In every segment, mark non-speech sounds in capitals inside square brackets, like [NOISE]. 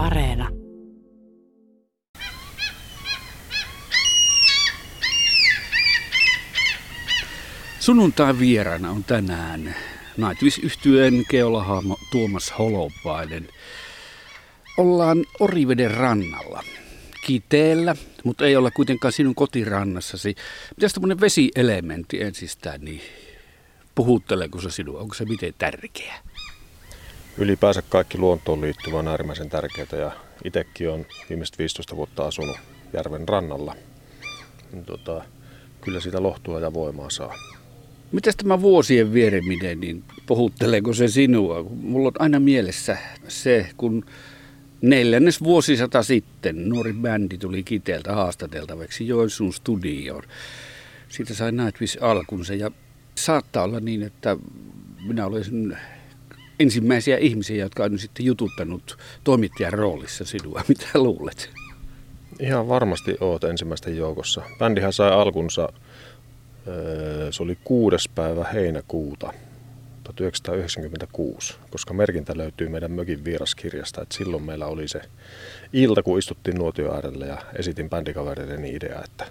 Areena. Sunnuntain vieraana on tänään Nightwish yhtyeen keolahahmo Tuomas Holopainen. Ollaan Oriveden rannalla. Kiteellä, mutta ei olla kuitenkaan sinun kotirannassasi. Mitäs tämmöinen vesielementti ensistään, niin puhutteleeko se sinua? Onko se miten tärkeä? Ylipäänsä kaikki luontoon liittyvä on äärimmäisen tärkeää ja itsekin on viimeiset 15 vuotta asunut järven rannalla. Niin tota, kyllä sitä lohtua ja voimaa saa. Mitäs tämä vuosien viereminen, niin puhutteleeko se sinua? Mulla on aina mielessä se, kun neljännes vuosisata sitten nuori bändi tuli Kiteeltä haastateltavaksi Joensuun studioon. Siitä sai Nightwish alkunsa ja saattaa olla niin, että minä olisin ensimmäisiä ihmisiä, jotka on sitten jututtanut toimittajan roolissa sinua. [LAUGHS] Mitä luulet? Ihan varmasti oot ensimmäisten joukossa. Bändihän sai alkunsa, se oli kuudes päivä heinäkuuta 1996, koska merkintä löytyy meidän mökin vieraskirjasta, että silloin meillä oli se ilta, kun istuttiin nuotio äärellä ja esitin bändikavereideni idea, että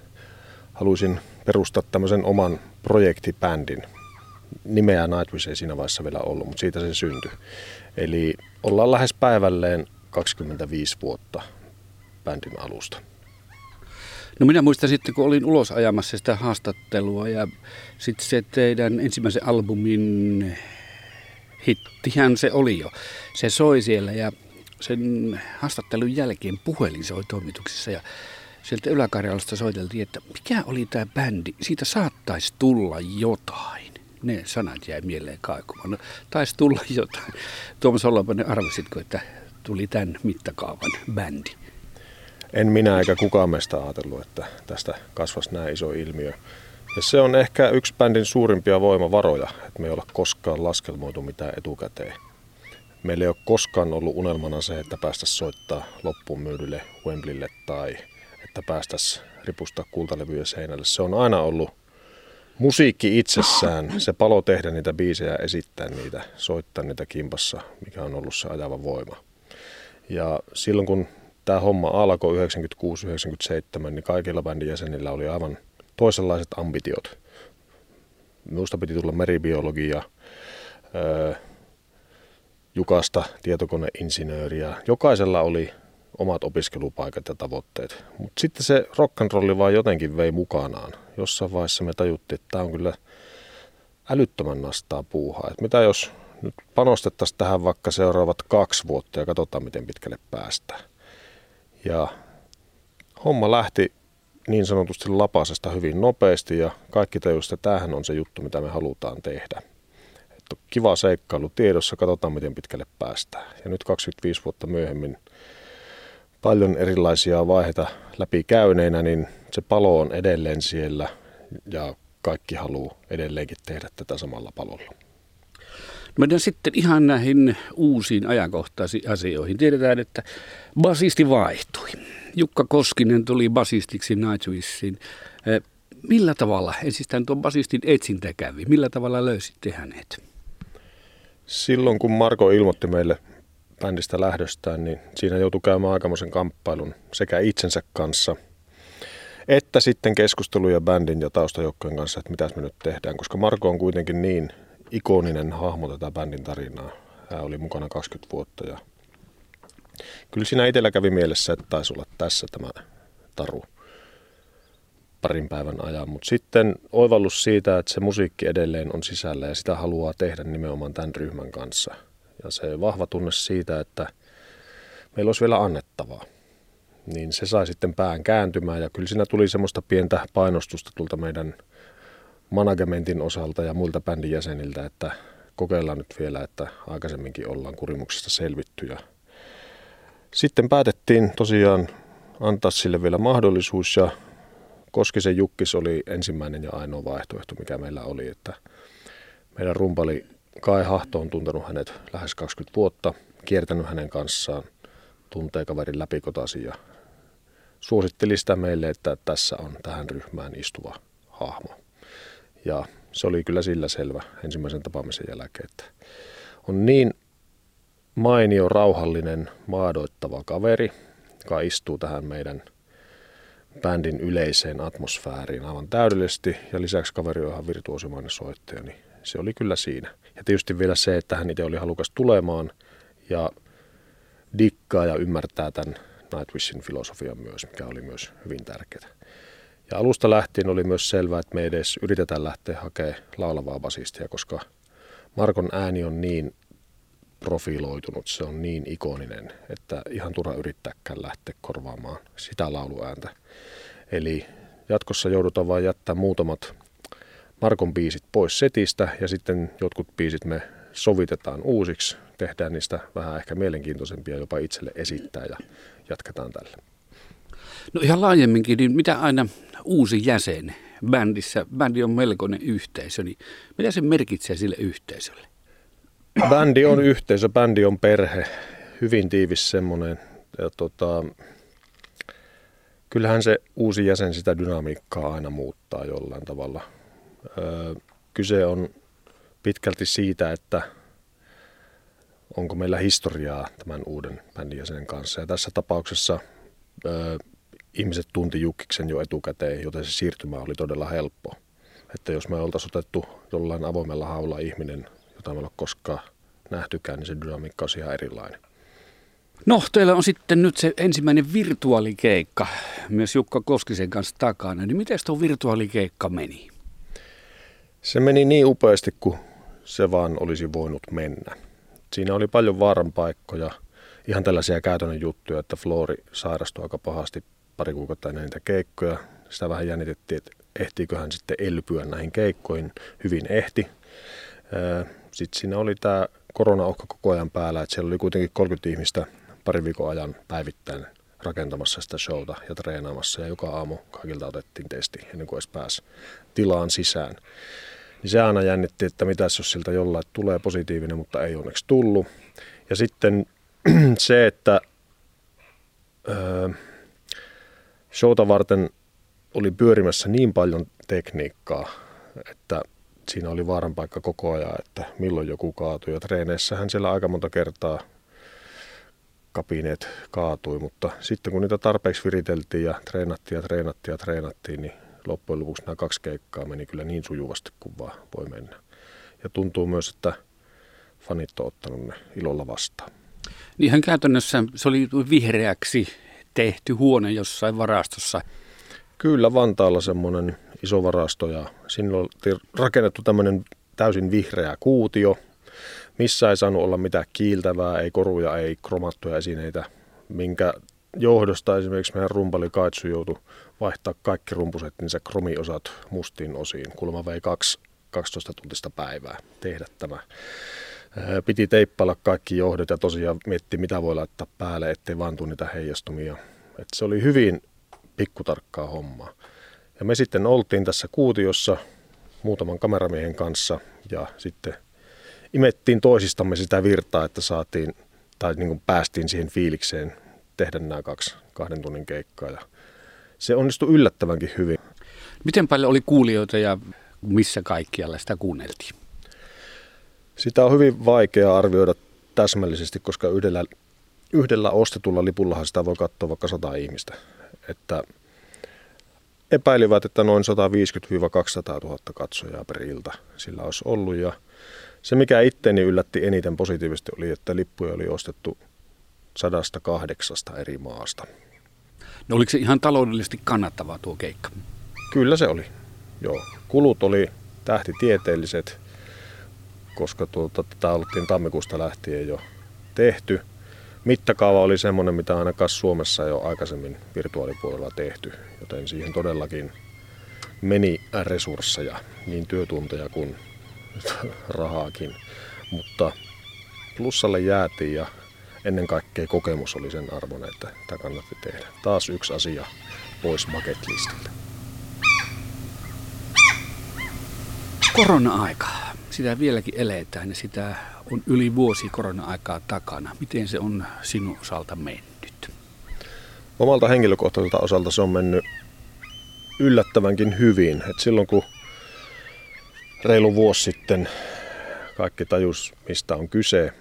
haluaisin perustaa tämmöisen oman projektibändin. Nimeä Nightwish ei siinä vaiheessa vielä ollut, mutta siitä se syntyi. Eli ollaan lähes päivälleen 25 vuotta bändin alusta. No minä muistan sitten, kun olin ulos ajamassa sitä haastattelua ja sitten se teidän ensimmäisen albumin hittihän se oli jo. Se soi siellä ja sen haastattelun jälkeen puhelin soi toimituksessa ja sieltä Yläkarjalasta soiteltiin, että mikä oli tämä bändi, siitä saattaisi tulla jotain. Ne sanat jäi mieleen kaikumaan. No, taisi tulla jotain. Tuomas Holopainen, arvasitko, että tuli tämän mittakaavan bändi? En minä eikä kukaan meistä ajatellut, että tästä kasvasi näin iso ilmiö. Ja se on ehkä yksi bändin suurimpia voimavaroja, että me ei olla koskaan laskelmoitu mitään etukäteen. Meillä ei ole koskaan ollut unelmana se, että päästäisiin soittaa loppuun myydylle Wembleylle tai että päästäisiin ripustaa kultalevyjä seinälle. Se on aina ollut musiikki itsessään, se palo tehdä niitä biisejä, esittää niitä, soittaa niitä kimpassa, mikä on ollut se ajava voima. Ja silloin kun tämä homma alkoi 96-97, niin kaikilla bändin jäsenillä oli aivan toisenlaiset ambitiot. Minusta piti tulla meribiologia, Jukasta tietokoneinsinööriä. Jokaisella oli omat opiskelupaikat ja tavoitteet. Mutta sitten se rock'n'rolli vaan jotenkin vei mukanaan. Jossain vaiheessa me tajuttiin, että tämä on kyllä älyttömän nastaa puuhaa. Et mitä jos nyt panostettaisiin tähän vaikka seuraavat kaksi vuotta ja katsotaan, miten pitkälle päästään. Ja homma lähti niin sanotusti lapasesta hyvin nopeasti ja kaikki tajusivat, että tämähän on se juttu, mitä me halutaan tehdä. Että kiva seikkailu tiedossa, katsotaan miten pitkälle päästään. Ja nyt 25 vuotta myöhemmin paljon erilaisia vaiheita läpi käyneenä, niin se palo on edelleen siellä ja kaikki haluaa edelleenkin tehdä tätä samalla palolla. Mennään sitten ihan näihin uusiin ajankohtaisiin asioihin. Tiedetään, että basisti vaihtui. Jukka Koskinen tuli basistiksi Nightwishin. Eh, millä tavalla, ensistään tuon basistin etsintä kävi, millä tavalla löysitte hänet? Silloin kun Marko ilmoitti meille bändistä lähdöstään, niin siinä joutui käymään aikamoisen kamppailun sekä itsensä kanssa, että sitten keskusteluja bändin ja taustajoukkojen kanssa, että mitä me nyt tehdään, koska Marko on kuitenkin niin ikoninen hahmo tätä bändin tarinaa. Hän oli mukana 20 vuotta ja kyllä siinä itsellä kävi mielessä, että taisi olla tässä tämä taru parin päivän ajan. Mutta sitten oivallus siitä, että se musiikki edelleen on sisällä ja sitä haluaa tehdä nimenomaan tämän ryhmän kanssa. Ja se vahva tunne siitä, että meillä olisi vielä annettavaa. Niin se sai sitten pään kääntymään ja kyllä siinä tuli semmoista pientä painostusta tulta meidän – managementin osalta ja muilta bändin jäseniltä, että kokeillaan nyt vielä, että aikaisemminkin ollaan kurimuksesta selvitty. Ja sitten päätettiin tosiaan antaa sille vielä mahdollisuus ja Koskisen Jukkis oli ensimmäinen ja ainoa vaihtoehto, mikä meillä oli, että meidän rumpali Kai Hahto on tuntenut hänet lähes 20 vuotta, kiertänyt hänen kanssaan, tuntee kaverin läpikotasi ja suositteli sitä meille, että tässä on tähän ryhmään istuva hahmo. Ja se oli kyllä sillä selvä ensimmäisen tapaamisen jälkeen, että on niin mainio, rauhallinen, maadoittava kaveri, joka istuu tähän meidän bändin yleiseen atmosfääriin aivan täydellisesti. Ja lisäksi kaveri on ihan virtuosimainen soittaja, niin se oli kyllä siinä. Ja tietysti vielä se, että hän itse oli halukas tulemaan ja dikkaa ja ymmärtää tämän Nightwishin filosofian myös, mikä oli myös hyvin tärkeää. Ja alusta lähtien oli myös selvää, että me edes yritetään lähteä hakemaan laulavaa basistia, koska Markon ääni on niin profiloitunut, se on niin ikoninen, että ihan turha yrittääkään lähteä korvaamaan sitä lauluääntä. Eli jatkossa joudutaan vain jättää muutamat Markon biisit pois setistä ja sitten jotkut biisit me sovitetaan uusiksi, tehdään niistä vähän ehkä mielenkiintoisempia jopa itselle esittää ja jatketaan tällä. No ihan laajemminkin, niin mitä aina uusi jäsen bändissä, bändi on melkoinen yhteisö, niin mitä se merkitsee sille yhteisölle? Bändi on yhteisö, bändi on perhe, hyvin tiivis semmoinen. Ja tota, kyllähän se uusi jäsen sitä dynamiikkaa aina muuttaa jollain tavalla. Öö, kyse on pitkälti siitä, että onko meillä historiaa tämän uuden bändin jäsenen kanssa. Ja tässä tapauksessa öö, ihmiset tunti Jukkiksen jo etukäteen, joten se siirtymä oli todella helppo. Että jos me oltaisiin otettu jollain avoimella haulla ihminen, jota me ei ole koskaan nähtykään, niin se dynamiikka on ihan erilainen. No, teillä on sitten nyt se ensimmäinen virtuaalikeikka myös Jukka Koskisen kanssa takana. Niin miten tuo virtuaalikeikka meni? Se meni niin upeasti kuin se vaan olisi voinut mennä. Siinä oli paljon vaaran paikkoja, ihan tällaisia käytännön juttuja, että Flori sairastui aika pahasti pari kuukautta ennen niitä keikkoja. Sitä vähän jännitettiin, että ehtiikö hän sitten elpyä näihin keikkoihin. Hyvin ehti. Sitten siinä oli tämä korona koko ajan päällä, että siellä oli kuitenkin 30 ihmistä parin viikon ajan päivittäin rakentamassa sitä showta ja treenaamassa. Ja joka aamu kaikilta otettiin testi ennen kuin edes pääsi tilaan sisään. Niin se aina jännitti, että mitä jos siltä jollain tulee positiivinen, mutta ei onneksi tullut. Ja sitten [CLEARS THROAT] se, että öö, showta varten oli pyörimässä niin paljon tekniikkaa, että siinä oli vaaran paikka koko ajan, että milloin joku kaatui. Ja treeneissähän siellä aika monta kertaa kapineet kaatui, mutta sitten kun niitä tarpeeksi viriteltiin ja treenattiin ja treenattiin ja treenattiin, niin loppujen lopuksi nämä kaksi keikkaa meni kyllä niin sujuvasti kuin vaan voi mennä. Ja tuntuu myös, että fanit on ottanut ne ilolla vastaan. Niinhän käytännössä se oli vihreäksi tehty huone jossain varastossa. Kyllä Vantaalla semmoinen iso varasto ja sinne on rakennettu tämmöinen täysin vihreä kuutio, missä ei saanut olla mitään kiiltävää, ei koruja, ei kromattuja esineitä, minkä johdosta esimerkiksi meidän rumpali Kaitsu joutui vaihtaa kaikki rumpusettinsä kromiosat mustiin osiin. Kulma vei kaksi 12 tuntista päivää tehdä tämä. Piti teippailla kaikki johdot ja tosiaan mietti, mitä voi laittaa päälle, ettei vaan tule niitä heijastumia. Et se oli hyvin pikkutarkkaa hommaa. Ja me sitten oltiin tässä kuutiossa muutaman kameramiehen kanssa ja sitten imettiin toisistamme sitä virtaa, että saatiin tai niin kuin päästiin siihen fiilikseen tehdä nämä kaksi kahden tunnin keikkaa. Ja se onnistui yllättävänkin hyvin. Miten paljon oli kuulijoita ja missä kaikkialla sitä kuunneltiin? Sitä on hyvin vaikea arvioida täsmällisesti, koska yhdellä, yhdellä ostetulla lipullahan sitä voi katsoa vaikka 100 ihmistä. Että epäilivät, että noin 150-200 000 katsojaa per ilta sillä olisi ollut. Ja se, mikä itteni yllätti eniten positiivisesti, oli, että lippuja oli ostettu 108 eri maasta. No oliko se ihan taloudellisesti kannattavaa tuo keikka? Kyllä se oli. Joo. Kulut oli tähtitieteelliset, koska tuota, tätä oltiin tammikuusta lähtien jo tehty. Mittakaava oli semmoinen, mitä ainakaan Suomessa jo aikaisemmin virtuaalipuolella tehty, joten siihen todellakin meni resursseja, niin työtunteja kuin [LAUGHS] rahaakin. Mutta plussalle jäätiin ja ennen kaikkea kokemus oli sen arvon, että tämä kannatti tehdä. Taas yksi asia pois bucket listiltä. Korona-aika. Sitä vieläkin eletään ja sitä on yli vuosi korona-aikaa takana. Miten se on sinun osalta mennyt? Omalta henkilökohtaiselta osalta se on mennyt yllättävänkin hyvin. Et silloin kun reilu vuosi sitten kaikki tajus, mistä on kyse,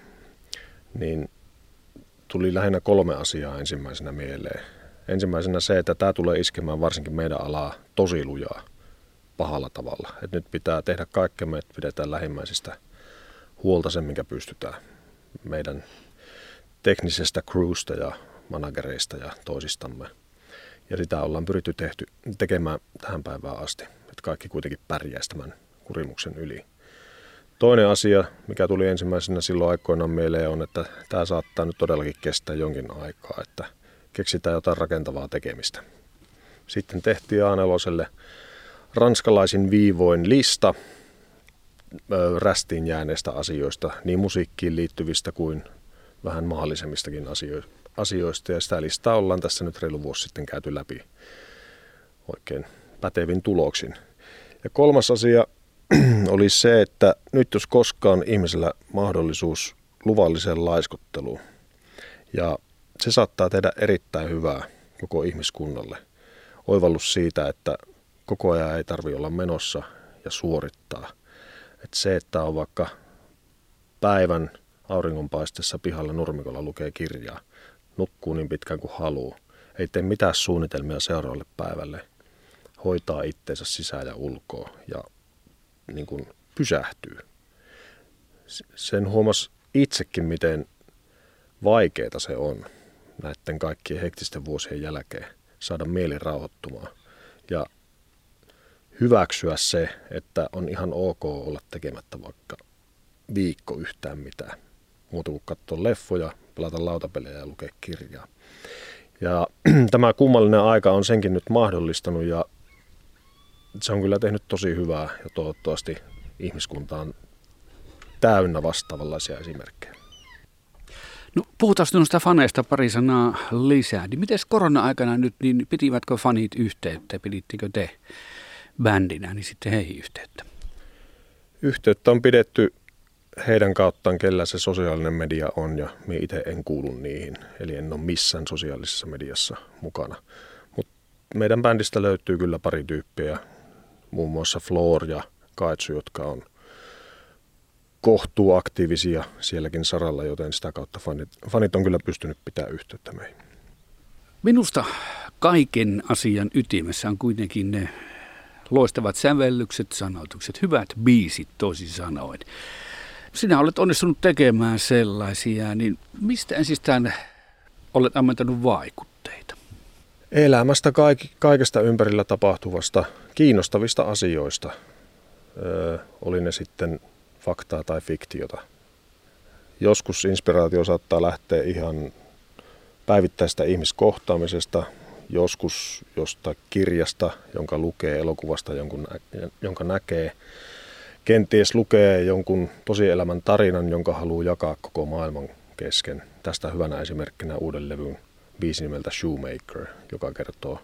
niin tuli lähinnä kolme asiaa ensimmäisenä mieleen. Ensimmäisenä se, että tämä tulee iskemään varsinkin meidän alaa tosi lujaa pahalla tavalla. Et nyt pitää tehdä kaikkemme, että pidetään lähimmäisistä huolta sen, minkä pystytään meidän teknisestä crewsta ja managereista ja toisistamme. Ja sitä ollaan pyritty tehty, tekemään tähän päivään asti, että kaikki kuitenkin pärjäisi tämän kurimuksen yli. Toinen asia, mikä tuli ensimmäisenä silloin aikoinaan mieleen, on, että tämä saattaa nyt todellakin kestää jonkin aikaa, että keksitään jotain rakentavaa tekemistä. Sitten tehtiin Aaneloselle ranskalaisin viivoin lista rästiin jääneistä asioista, niin musiikkiin liittyvistä kuin vähän mahdollisemmistakin asioista. Ja sitä listaa ollaan tässä nyt reilu vuosi sitten käyty läpi oikein pätevin tuloksin. Ja kolmas asia [CLEARS THROAT] oli se, että nyt jos koskaan ihmisellä mahdollisuus luvalliseen laiskotteluun, ja se saattaa tehdä erittäin hyvää koko ihmiskunnalle. Oivallus siitä, että koko ajan ei tarvi olla menossa ja suorittaa. Että se, että on vaikka päivän auringonpaistessa pihalla nurmikolla lukee kirjaa, nukkuu niin pitkään kuin haluaa, ei tee mitään suunnitelmia seuraavalle päivälle, hoitaa itteensä sisään ja ulkoa ja niin kuin pysähtyy. Sen huomas itsekin, miten vaikeaa se on näiden kaikkien hektisten vuosien jälkeen saada mieli rauhoittumaan ja hyväksyä se, että on ihan ok olla tekemättä vaikka viikko yhtään mitään. Muuta kuin katsoa leffoja, pelata lautapelejä ja lukea kirjaa. Ja [CLEARS THROAT] tämä kummallinen aika on senkin nyt mahdollistanut ja se on kyllä tehnyt tosi hyvää ja toivottavasti ihmiskunta on täynnä vastaavanlaisia esimerkkejä. No, puhutaan noista faneista pari sanaa lisää. Niin miten korona-aikana nyt, niin pitivätkö fanit yhteyttä, pidittekö te bändinä, niin sitten heihin yhteyttä? Yhteyttä on pidetty heidän kauttaan, kellä se sosiaalinen media on ja me itse en kuulu niihin. Eli en ole missään sosiaalisessa mediassa mukana. Mutta meidän bändistä löytyy kyllä pari tyyppiä, muun muassa Floor ja Kaitsu, jotka on kohtuu aktiivisia sielläkin saralla, joten sitä kautta fanit, fanit on kyllä pystynyt pitämään yhteyttä meihin. Minusta kaiken asian ytimessä on kuitenkin ne loistavat sävellykset, sanotukset, hyvät biisit toisin sanoen. Sinä olet onnistunut tekemään sellaisia, niin mistä ensistään olet ammentanut vaikutteita? Elämästä, kaik- kaikesta ympärillä tapahtuvasta, kiinnostavista asioista. Öö, oli ne sitten faktaa tai fiktiota. Joskus inspiraatio saattaa lähteä ihan päivittäistä ihmiskohtaamisesta, joskus jostain kirjasta, jonka lukee, elokuvasta, jonkun, jonka näkee. Kenties lukee jonkun tosielämän tarinan, jonka haluaa jakaa koko maailman kesken. Tästä hyvänä esimerkkinä uuden levyn biisi nimeltä Shoemaker, joka kertoo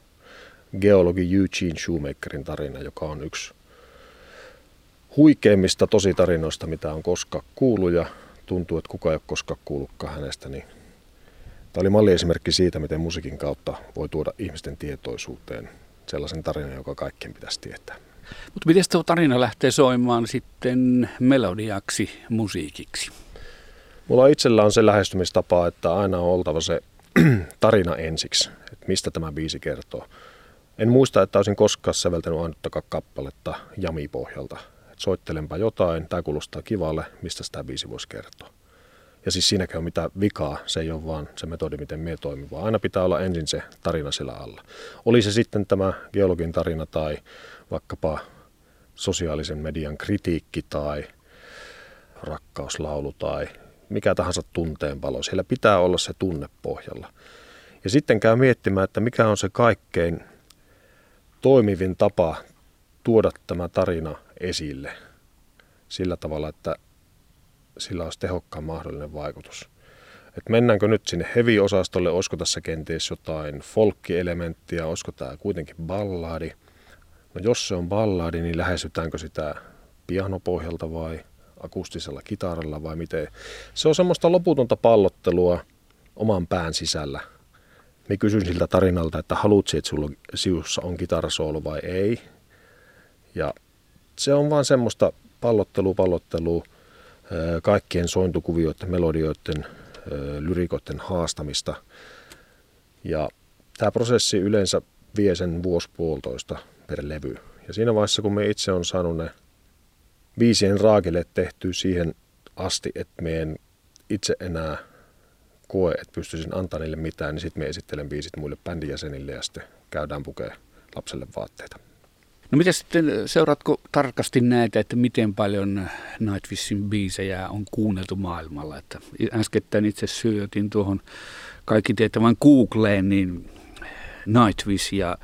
geologi Eugene Shoemakerin tarina, joka on yksi huikeimmista tositarinoista, mitä on koskaan kuullut ja tuntuu, että kukaan ei ole koskaan kuullutkaan hänestä, niin Tämä oli malliesimerkki siitä, miten musiikin kautta voi tuoda ihmisten tietoisuuteen sellaisen tarinan, joka kaikkien pitäisi tietää. Mutta miten tuo tarina lähtee soimaan sitten melodiaksi, musiikiksi? Mulla itsellä on se lähestymistapa, että aina on oltava se [CLEARS THROAT] tarina ensiksi, että mistä tämä biisi kertoo. En muista, että olisin koskaan säveltänyt ainuttakaan kappaletta jami-pohjalta. Et soittelenpa jotain, tämä kuulostaa kivalle, mistä sitä biisi voisi kertoa. Ja siis siinäkään on mitään vikaa, se ei ole vaan se metodi, miten me toimii, vaan aina pitää olla ensin se tarina sillä alla. Oli se sitten tämä geologin tarina tai vaikkapa sosiaalisen median kritiikki tai rakkauslaulu tai mikä tahansa tunteenpalo. Siellä pitää olla se tunne pohjalla. Ja sitten käy miettimään, että mikä on se kaikkein toimivin tapa tuoda tämä tarina esille sillä tavalla, että sillä olisi tehokkaan mahdollinen vaikutus. Et mennäänkö nyt sinne heavy-osastolle, olisiko tässä kenties jotain folkkielementtiä, olisiko tämä kuitenkin ballaadi. No jos se on ballaadi, niin lähestytäänkö sitä pianopohjalta vai akustisella kitaralla vai miten. Se on semmoista loputonta pallottelua oman pään sisällä. Me kysyn siltä tarinalta, että haluatko, että sulla siussa on kitarasoolo vai ei. Ja se on vaan semmoista pallottelua, pallottelua kaikkien sointukuvioiden, melodioiden lyrikoiden haastamista. Ja tämä prosessi yleensä vie sen vuosi puolitoista per levy. Ja siinä vaiheessa, kun me itse on saanut ne biisien raakille tehtyä siihen asti, että me en itse enää koe, että pystyisin antaa niille mitään, niin sitten me esittelen biisit muille bändin jäsenille ja sitten käydään pukea lapselle vaatteita. No mitä sitten, seuraatko tarkasti näitä, että miten paljon Nightwishin biisejä on kuunneltu maailmalla? Että äskettäin itse syötin tuohon kaikki tietävän Googleen, niin Nightwish ja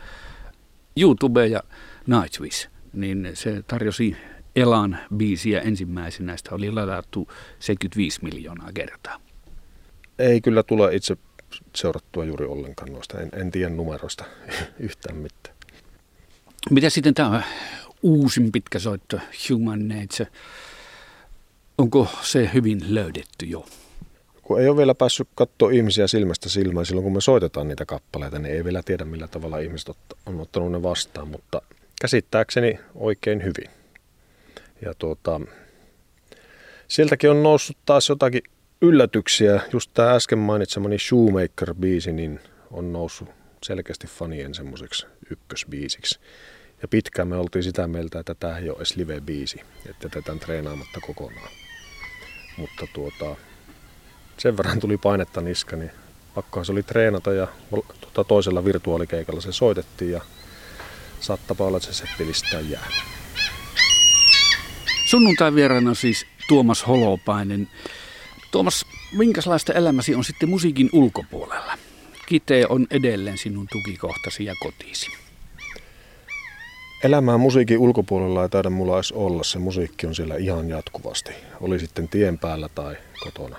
YouTube ja Nightwish, niin se tarjosi Elan biisiä ensimmäisenä, näistä oli ladattu 75 miljoonaa kertaa. Ei kyllä tule itse seurattua juuri ollenkaan noista. En, en tiedä numeroista [LAUGHS] yhtään mitään. Mitä sitten tämä uusin pitkä soitto, Human Nature, onko se hyvin löydetty jo? Kun ei ole vielä päässyt katsoa ihmisiä silmästä silmään silloin, kun me soitetaan niitä kappaleita, niin ei vielä tiedä, millä tavalla ihmiset on ottanut ne vastaan, mutta käsittääkseni oikein hyvin. Ja tuota, sieltäkin on noussut taas jotakin yllätyksiä. Just tämä äsken mainitsemani Shoemaker-biisi niin on noussut selkeästi fanien semmoiseksi ykkösbiisiksi. Ja pitkään me oltiin sitä mieltä, että tämä ei ole edes live-biisi, että jätetään treenaamatta kokonaan. Mutta tuota, sen verran tuli painetta niska, niin pakkohan se oli treenata ja tuota, toisella virtuaalikeikalla se soitettiin ja saattaa olla, että se settilistään jää. Sunnuntai vieraana siis Tuomas Holopainen. Tuomas, minkälaista elämäsi on sitten musiikin ulkopuolella? Kite on edelleen sinun tukikohtasi ja kotiisi. Elämää musiikin ulkopuolella ei taida mulla edes olla. Se musiikki on siellä ihan jatkuvasti. Oli sitten tien päällä tai kotona.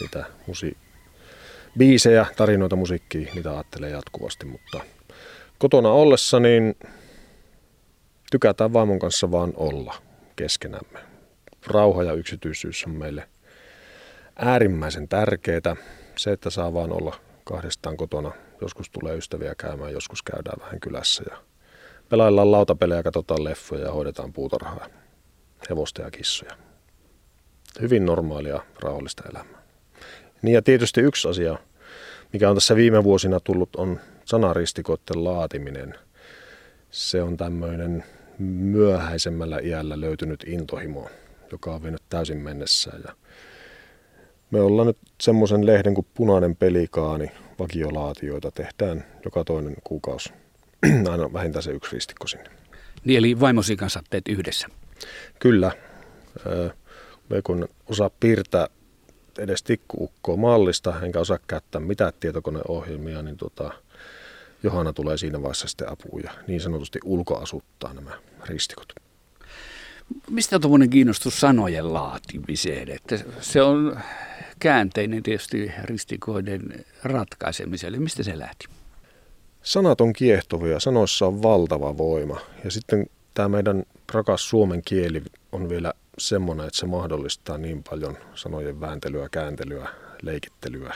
Niitä musi- biisejä, tarinoita, musiikkia, niitä ajattelee jatkuvasti. Mutta kotona ollessa niin tykätään vaimon kanssa vaan olla keskenämme. Rauha ja yksityisyys on meille äärimmäisen tärkeää. Se, että saa vaan olla kahdestaan kotona. Joskus tulee ystäviä käymään, joskus käydään vähän kylässä ja pelaillaan lautapelejä, katsotaan leffoja ja hoidetaan puutarhaa, hevosta ja kissoja. Hyvin normaalia, rauhallista elämää. Niin ja tietysti yksi asia, mikä on tässä viime vuosina tullut, on sanaristikoiden laatiminen. Se on tämmöinen myöhäisemmällä iällä löytynyt intohimo, joka on vienyt täysin mennessään. Ja me ollaan nyt semmoisen lehden kuin Punainen pelikaani, vakiolaatioita tehdään joka toinen kuukausi. [CLEARS THROAT] Aina vähintään se yksi ristikko sinne. Niin eli vaimosi kanssa teet yhdessä? Kyllä. Me kun osaa piirtää edes tikkuukkoa mallista, enkä osaa käyttää mitään tietokoneohjelmia, niin tota, Johanna tulee siinä vaiheessa sitten apuun ja niin sanotusti ulkoasuttaa nämä ristikot. Mistä on tuommoinen kiinnostus sanojen laatimiseen? Että se on käänteinen tietysti ristikoiden ratkaisemiselle. Mistä se lähti? Sanat on kiehtovia, sanoissa on valtava voima. Ja sitten tämä meidän rakas suomen kieli on vielä semmoinen, että se mahdollistaa niin paljon sanojen vääntelyä, kääntelyä, leikittelyä.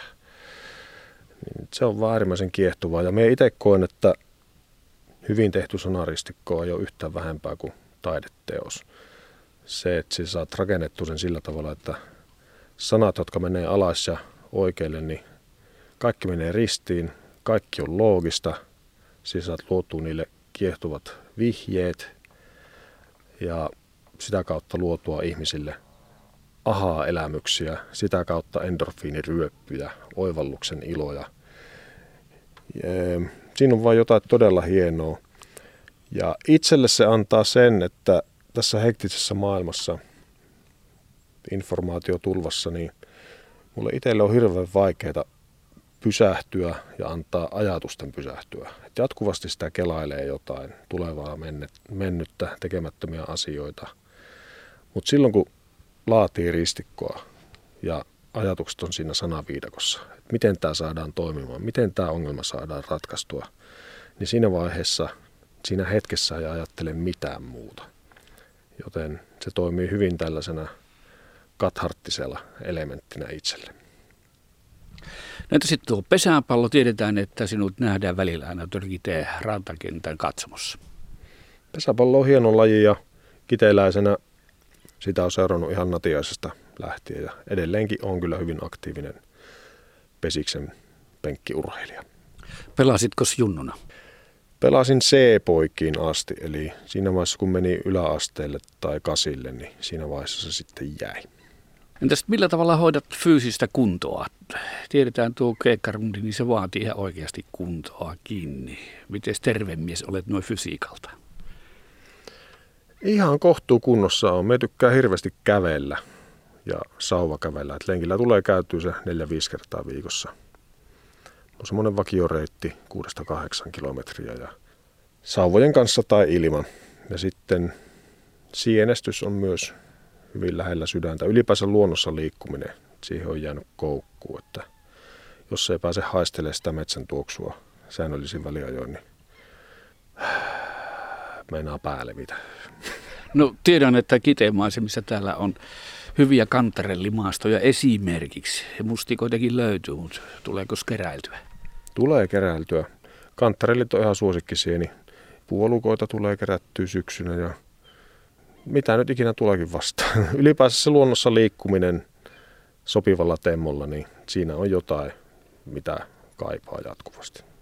Niin se on äärimmäisen kiehtovaa. Ja me itse koen, että hyvin tehty sanaristikko ei ole yhtään vähempää kuin taideteos. Se, että sä saat rakennettu sen sillä tavalla, että sanat, jotka menee alas ja oikealle, niin kaikki menee ristiin, kaikki on loogista. Siis saat luotua niille kiehtuvat vihjeet ja sitä kautta luotua ihmisille ahaa-elämyksiä, sitä kautta endorfiiniryöppyjä, oivalluksen iloja. Siinä on vain jotain todella hienoa. Ja itselle se antaa sen, että tässä hektisessä maailmassa, informaatiotulvassa, niin mulle itselle on hirveän vaikeaa pysähtyä ja antaa ajatusten pysähtyä. Et jatkuvasti sitä kelailee jotain tulevaa mennyttä, tekemättömiä asioita. Mutta silloin kun laatii ristikkoa ja ajatukset on siinä sanaviidakossa, että miten tämä saadaan toimimaan, miten tämä ongelma saadaan ratkaistua, niin siinä vaiheessa, siinä hetkessä ei ajattele mitään muuta. Joten se toimii hyvin tällaisena katharttisella elementtinä itselle. No entä sitten tuo pesäpallo, tiedetään, että sinut nähdään välillä aina Törkiteen rantakentän katsomossa. Pesäpallo on hieno laji ja kiteiläisenä sitä on seurannut ihan natiaisesta lähtien ja edelleenkin on kyllä hyvin aktiivinen Pesiksen penkkiurheilija. Pelasitko junnuna? Pelasin C-poikiin asti, eli siinä vaiheessa kun meni yläasteelle tai kasille, niin siinä vaiheessa se sitten jäi. Entäs millä tavalla hoidat fyysistä kuntoa? Tiedetään tuo keikkarundi, niin se vaatii ihan oikeasti kuntoa kiinni. Miten terve mies olet noin fysiikalta? Ihan kohtuu kunnossa on. Me tykkää hirveästi kävellä ja sauva kävellä. Et lenkillä tulee käytyä se 4-5 kertaa viikossa. On semmoinen vakioreitti 6-8 kilometriä ja sauvojen kanssa tai ilman. Ja sitten sienestys on myös hyvin lähellä sydäntä. Ylipäänsä luonnossa liikkuminen, siihen on jäänyt koukkuun, että jos ei pääse haistelemaan sitä metsän tuoksua säännöllisin väliajoin, niin meinaa päälle mitä. No tiedän, että kitemaisemissa täällä on hyviä kantarellimaastoja esimerkiksi. Mustikoitakin löytyy, mutta tuleeko keräiltyä? Tulee keräiltyä. Kantarellit on ihan suosikkisieni. Puolukoita tulee kerättyä syksynä ja mitä nyt ikinä tuleekin vastaan. [LAUGHS] Ylipäänsä se luonnossa liikkuminen sopivalla temmolla, niin siinä on jotain, mitä kaipaa jatkuvasti.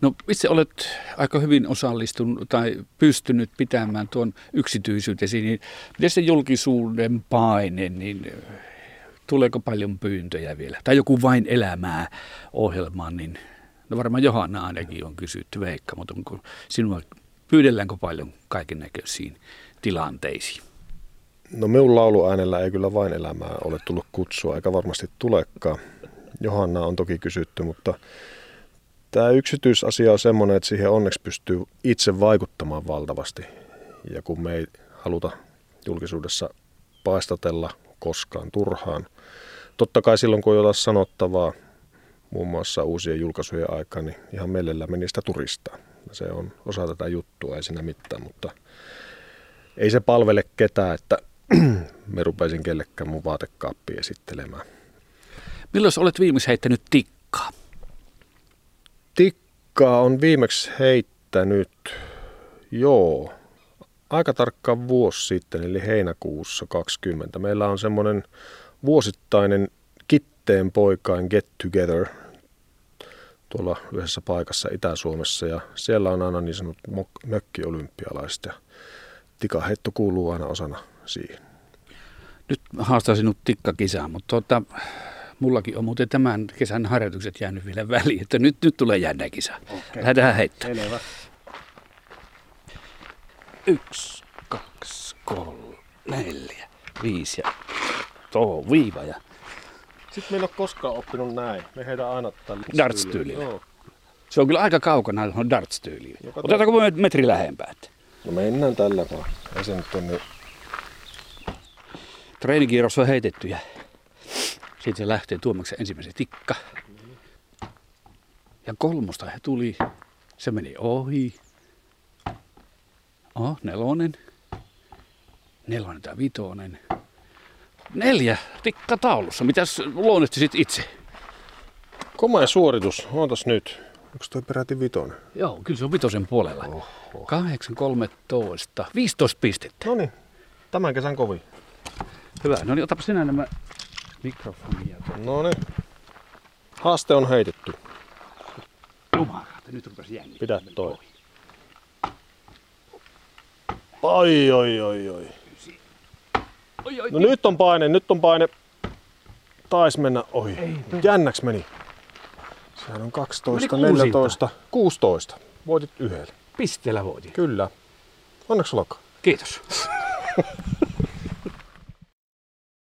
No itse olet aika hyvin osallistunut tai pystynyt pitämään tuon yksityisyytesi, niin miten se julkisuuden paine, niin tuleeko paljon pyyntöjä vielä? Tai joku vain elämää ohjelmaan, niin no varmaan Johanna ainakin on kysytty Veikka, mutta onko sinua, pyydelläänkö paljon kaiken näköisiin tilanteisiin? No minun lauluäänellä ei kyllä vain elämää ole tullut kutsua, eikä varmasti tulekaan. Johanna on toki kysytty, mutta tämä yksityisasia on semmoinen, että siihen onneksi pystyy itse vaikuttamaan valtavasti. Ja kun me ei haluta julkisuudessa paistatella koskaan turhaan. Totta kai silloin, kun on jotain sanottavaa, muun muassa uusien julkaisujen aikaa, niin ihan mielellä meni sitä turistaa. Se on osa tätä juttua, ei siinä mitään, mutta ei se palvele ketään, että [CLEARS THROAT] me rupeisin kellekään mun vaatekaappiin esittelemään. Milloin olet viimeksi heittänyt tikkaa? Tikkaa on viimeksi heittänyt, joo, aika tarkkaan vuosi sitten, eli heinäkuussa 20. Meillä on semmoinen vuosittainen kitteen poikain get together tuolla yhdessä paikassa Itä-Suomessa ja siellä on aina niin sanotut mökkiolympialaiset ja tikaheitto kuuluu aina osana siihen. Nyt haastan sinut tikkakisaan, mutta tuota, mullakin on muuten tämän kesän harjoitukset jäänyt vielä väliin, että nyt, nyt tulee jännä kisa. Okay. Lähdetään heittämään. Yksi, kaksi, kolme, neljä, viisi ja tuo viiva. Ja... Sitten meillä ei ole koskaan oppinut näin. Me heidän aina tällä darts-tyylillä. Se on kyllä aika kaukana on darts-tyyliin. Otetaanko me metri lähempää? No mennään tällä vaan. Ei se nyt on niin... Treenikierros on heitetty ja sitten se lähtee tuomaksi ensimmäisen tikka. Ja kolmosta he tuli. Se meni ohi. Oh, nelonen. Nelonen tai vitonen. Neljä tikka taulussa. Mitäs luonnehtisit itse? Komea suoritus. Ootas nyt. Onko toi peräti vitonen? Joo, kyllä se on vitosen puolella. Oho. 8, 13, 15 pistettä. No niin, tämän kesän kovin. Hyvä, no niin otapa sinä nämä mikrofonia. No niin. Haaste on heitetty. Jumalauta, nyt rupesi jännittää. Pidä toi. Oi, oi, oi, oi. oi, oi no nyt on paine, nyt on paine. Tais mennä ohi. Ei, Jännäks meni. Sehän on 12, 14, 16. Voitit yhdellä. Pisteellä voitin. Kyllä. Onneksi olkoon. Kiitos. [LAUGHS]